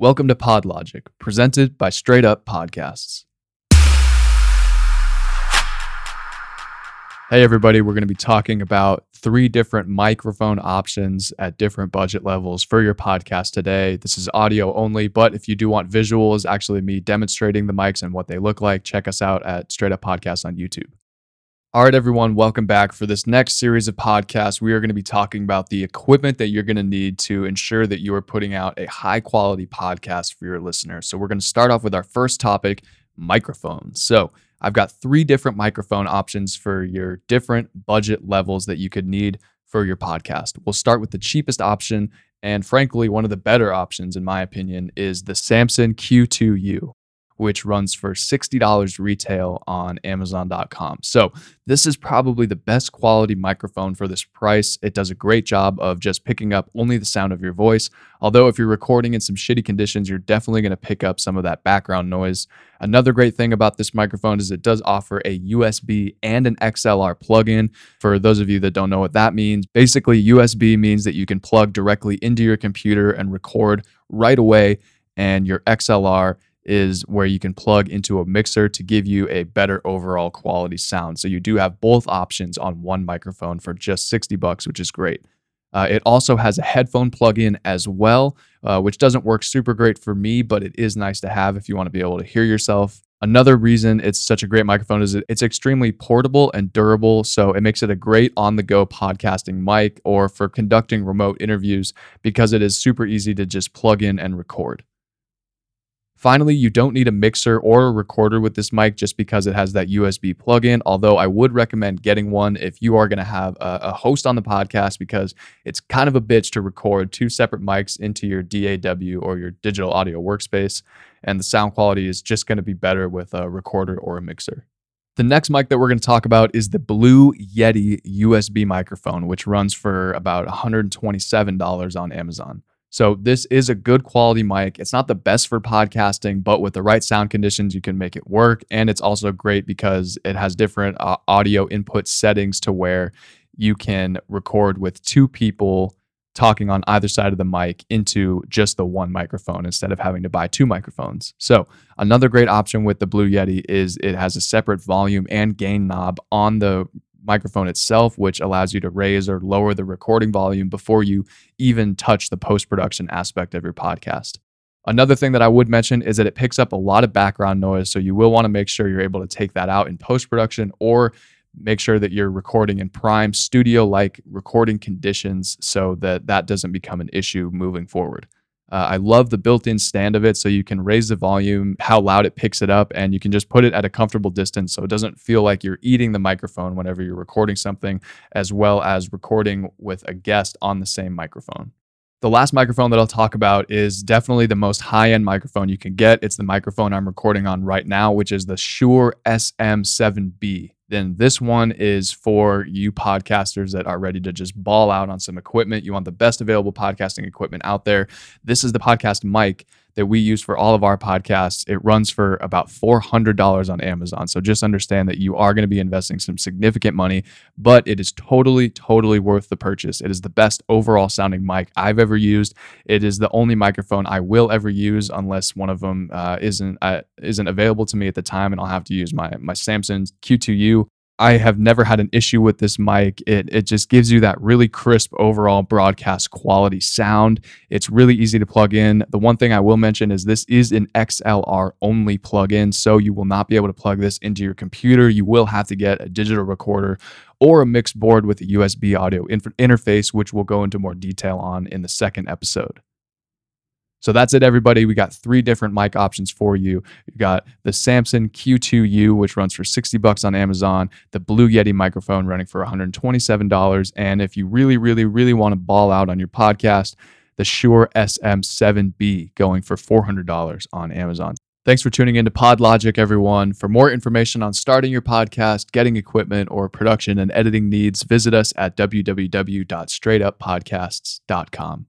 Welcome to PodLogic, presented by Straight Up Podcasts. Hey, everybody, we're going to be talking about three different microphone options at different budget levels for your podcast today. This is audio only, but if you do want visuals, actually me demonstrating the mics and what they look like, check us out at Straight Up Podcasts on YouTube. All right, everyone, welcome back. For this next series of podcasts, we are going to be talking about the equipment that you're going to need to ensure that you are putting out a high quality podcast for your listeners. So, we're going to start off with our first topic microphones. So, I've got three different microphone options for your different budget levels that you could need for your podcast. We'll start with the cheapest option. And frankly, one of the better options, in my opinion, is the Samson Q2U which runs for $60 retail on Amazon.com. So, this is probably the best quality microphone for this price. It does a great job of just picking up only the sound of your voice. Although, if you're recording in some shitty conditions, you're definitely going to pick up some of that background noise. Another great thing about this microphone is it does offer a USB and an XLR plug-in. For those of you that don't know what that means, basically USB means that you can plug directly into your computer and record right away and your XLR is where you can plug into a mixer to give you a better overall quality sound. So you do have both options on one microphone for just 60 bucks, which is great. Uh, it also has a headphone plug-in as well, uh, which doesn't work super great for me, but it is nice to have if you want to be able to hear yourself. Another reason it's such a great microphone is it's extremely portable and durable, so it makes it a great on-the-go podcasting mic or for conducting remote interviews because it is super easy to just plug in and record. Finally, you don't need a mixer or a recorder with this mic just because it has that USB plug-in, although I would recommend getting one if you are going to have a, a, host on the podcast because it's kind of a bitch to record two separate mics into your DAW or your digital audio workspace, and the sound quality is just going to be better with a recorder or a mixer. The next mic that we're going to talk about is the Blue Yeti USB microphone, which runs for about $127 on Amazon. So this is a good quality mic. It's not the best for podcasting, but with the right sound conditions, you can make it work. And it's also great because it has different uh, audio input settings to where you can record with two people talking on either side of the mic into just the one microphone instead of having to buy two microphones. So, another great option with the Blue Yeti is it has a separate volume and gain knob on the microphone itself, which allows you to raise or lower the recording volume before you even touch the post production aspect of your podcast. Another thing that I would mention is that it picks up a lot of background noise. So you will want to make sure you're able to take that out in post production or make sure that you're recording in prime studio like recording conditions so that that doesn't become an issue moving forward. Uh, I love the built-in stand of it, so you can raise the volume, how loud it picks it up, and you can just put it at a comfortable distance, so it doesn't feel like you're eating the microphone whenever you're recording something, as well as recording with a guest on the same microphone. The last microphone that I'll talk about is definitely the most high-end microphone you can get. It's the microphone I'm recording on right now, which is the Shure SM7B then this one is for you podcasters that are ready to just ball out on some equipment. You want the best available podcasting equipment out there. This is the podcast mic that we use for all of our podcasts. It runs for about $400 on Amazon. So just understand that you are going to be investing some significant money, but it is totally, totally worth the purchase. It is the best overall sounding mic I've ever used. It is the only microphone I will ever use unless one of them uh, isn't uh, isn't available to me at the time, and I'll have to use my my Samson Q2U I have never had an issue with this mic. It, it just gives you that really crisp overall broadcast quality sound. It's really easy to plug in. The one thing I will mention is this is an XLR only plug-in, so you will not be able to plug this into your computer. You will have to get a digital recorder or a mixed board with a USB audio interface, which we'll go into more detail on in the second episode. So that's it, everybody. We got three different mic options for you. You got the Samson Q2U, which runs for 60 bucks on Amazon, the Blue Yeti microphone running for $127. And if you really, really, really want to ball out on your podcast, the Shure SM7B going for $400 on Amazon. Thanks for tuning in to PodLogic, everyone. For more information on starting your podcast, getting equipment, or production and editing needs, visit us at www.straightuppodcasts.com.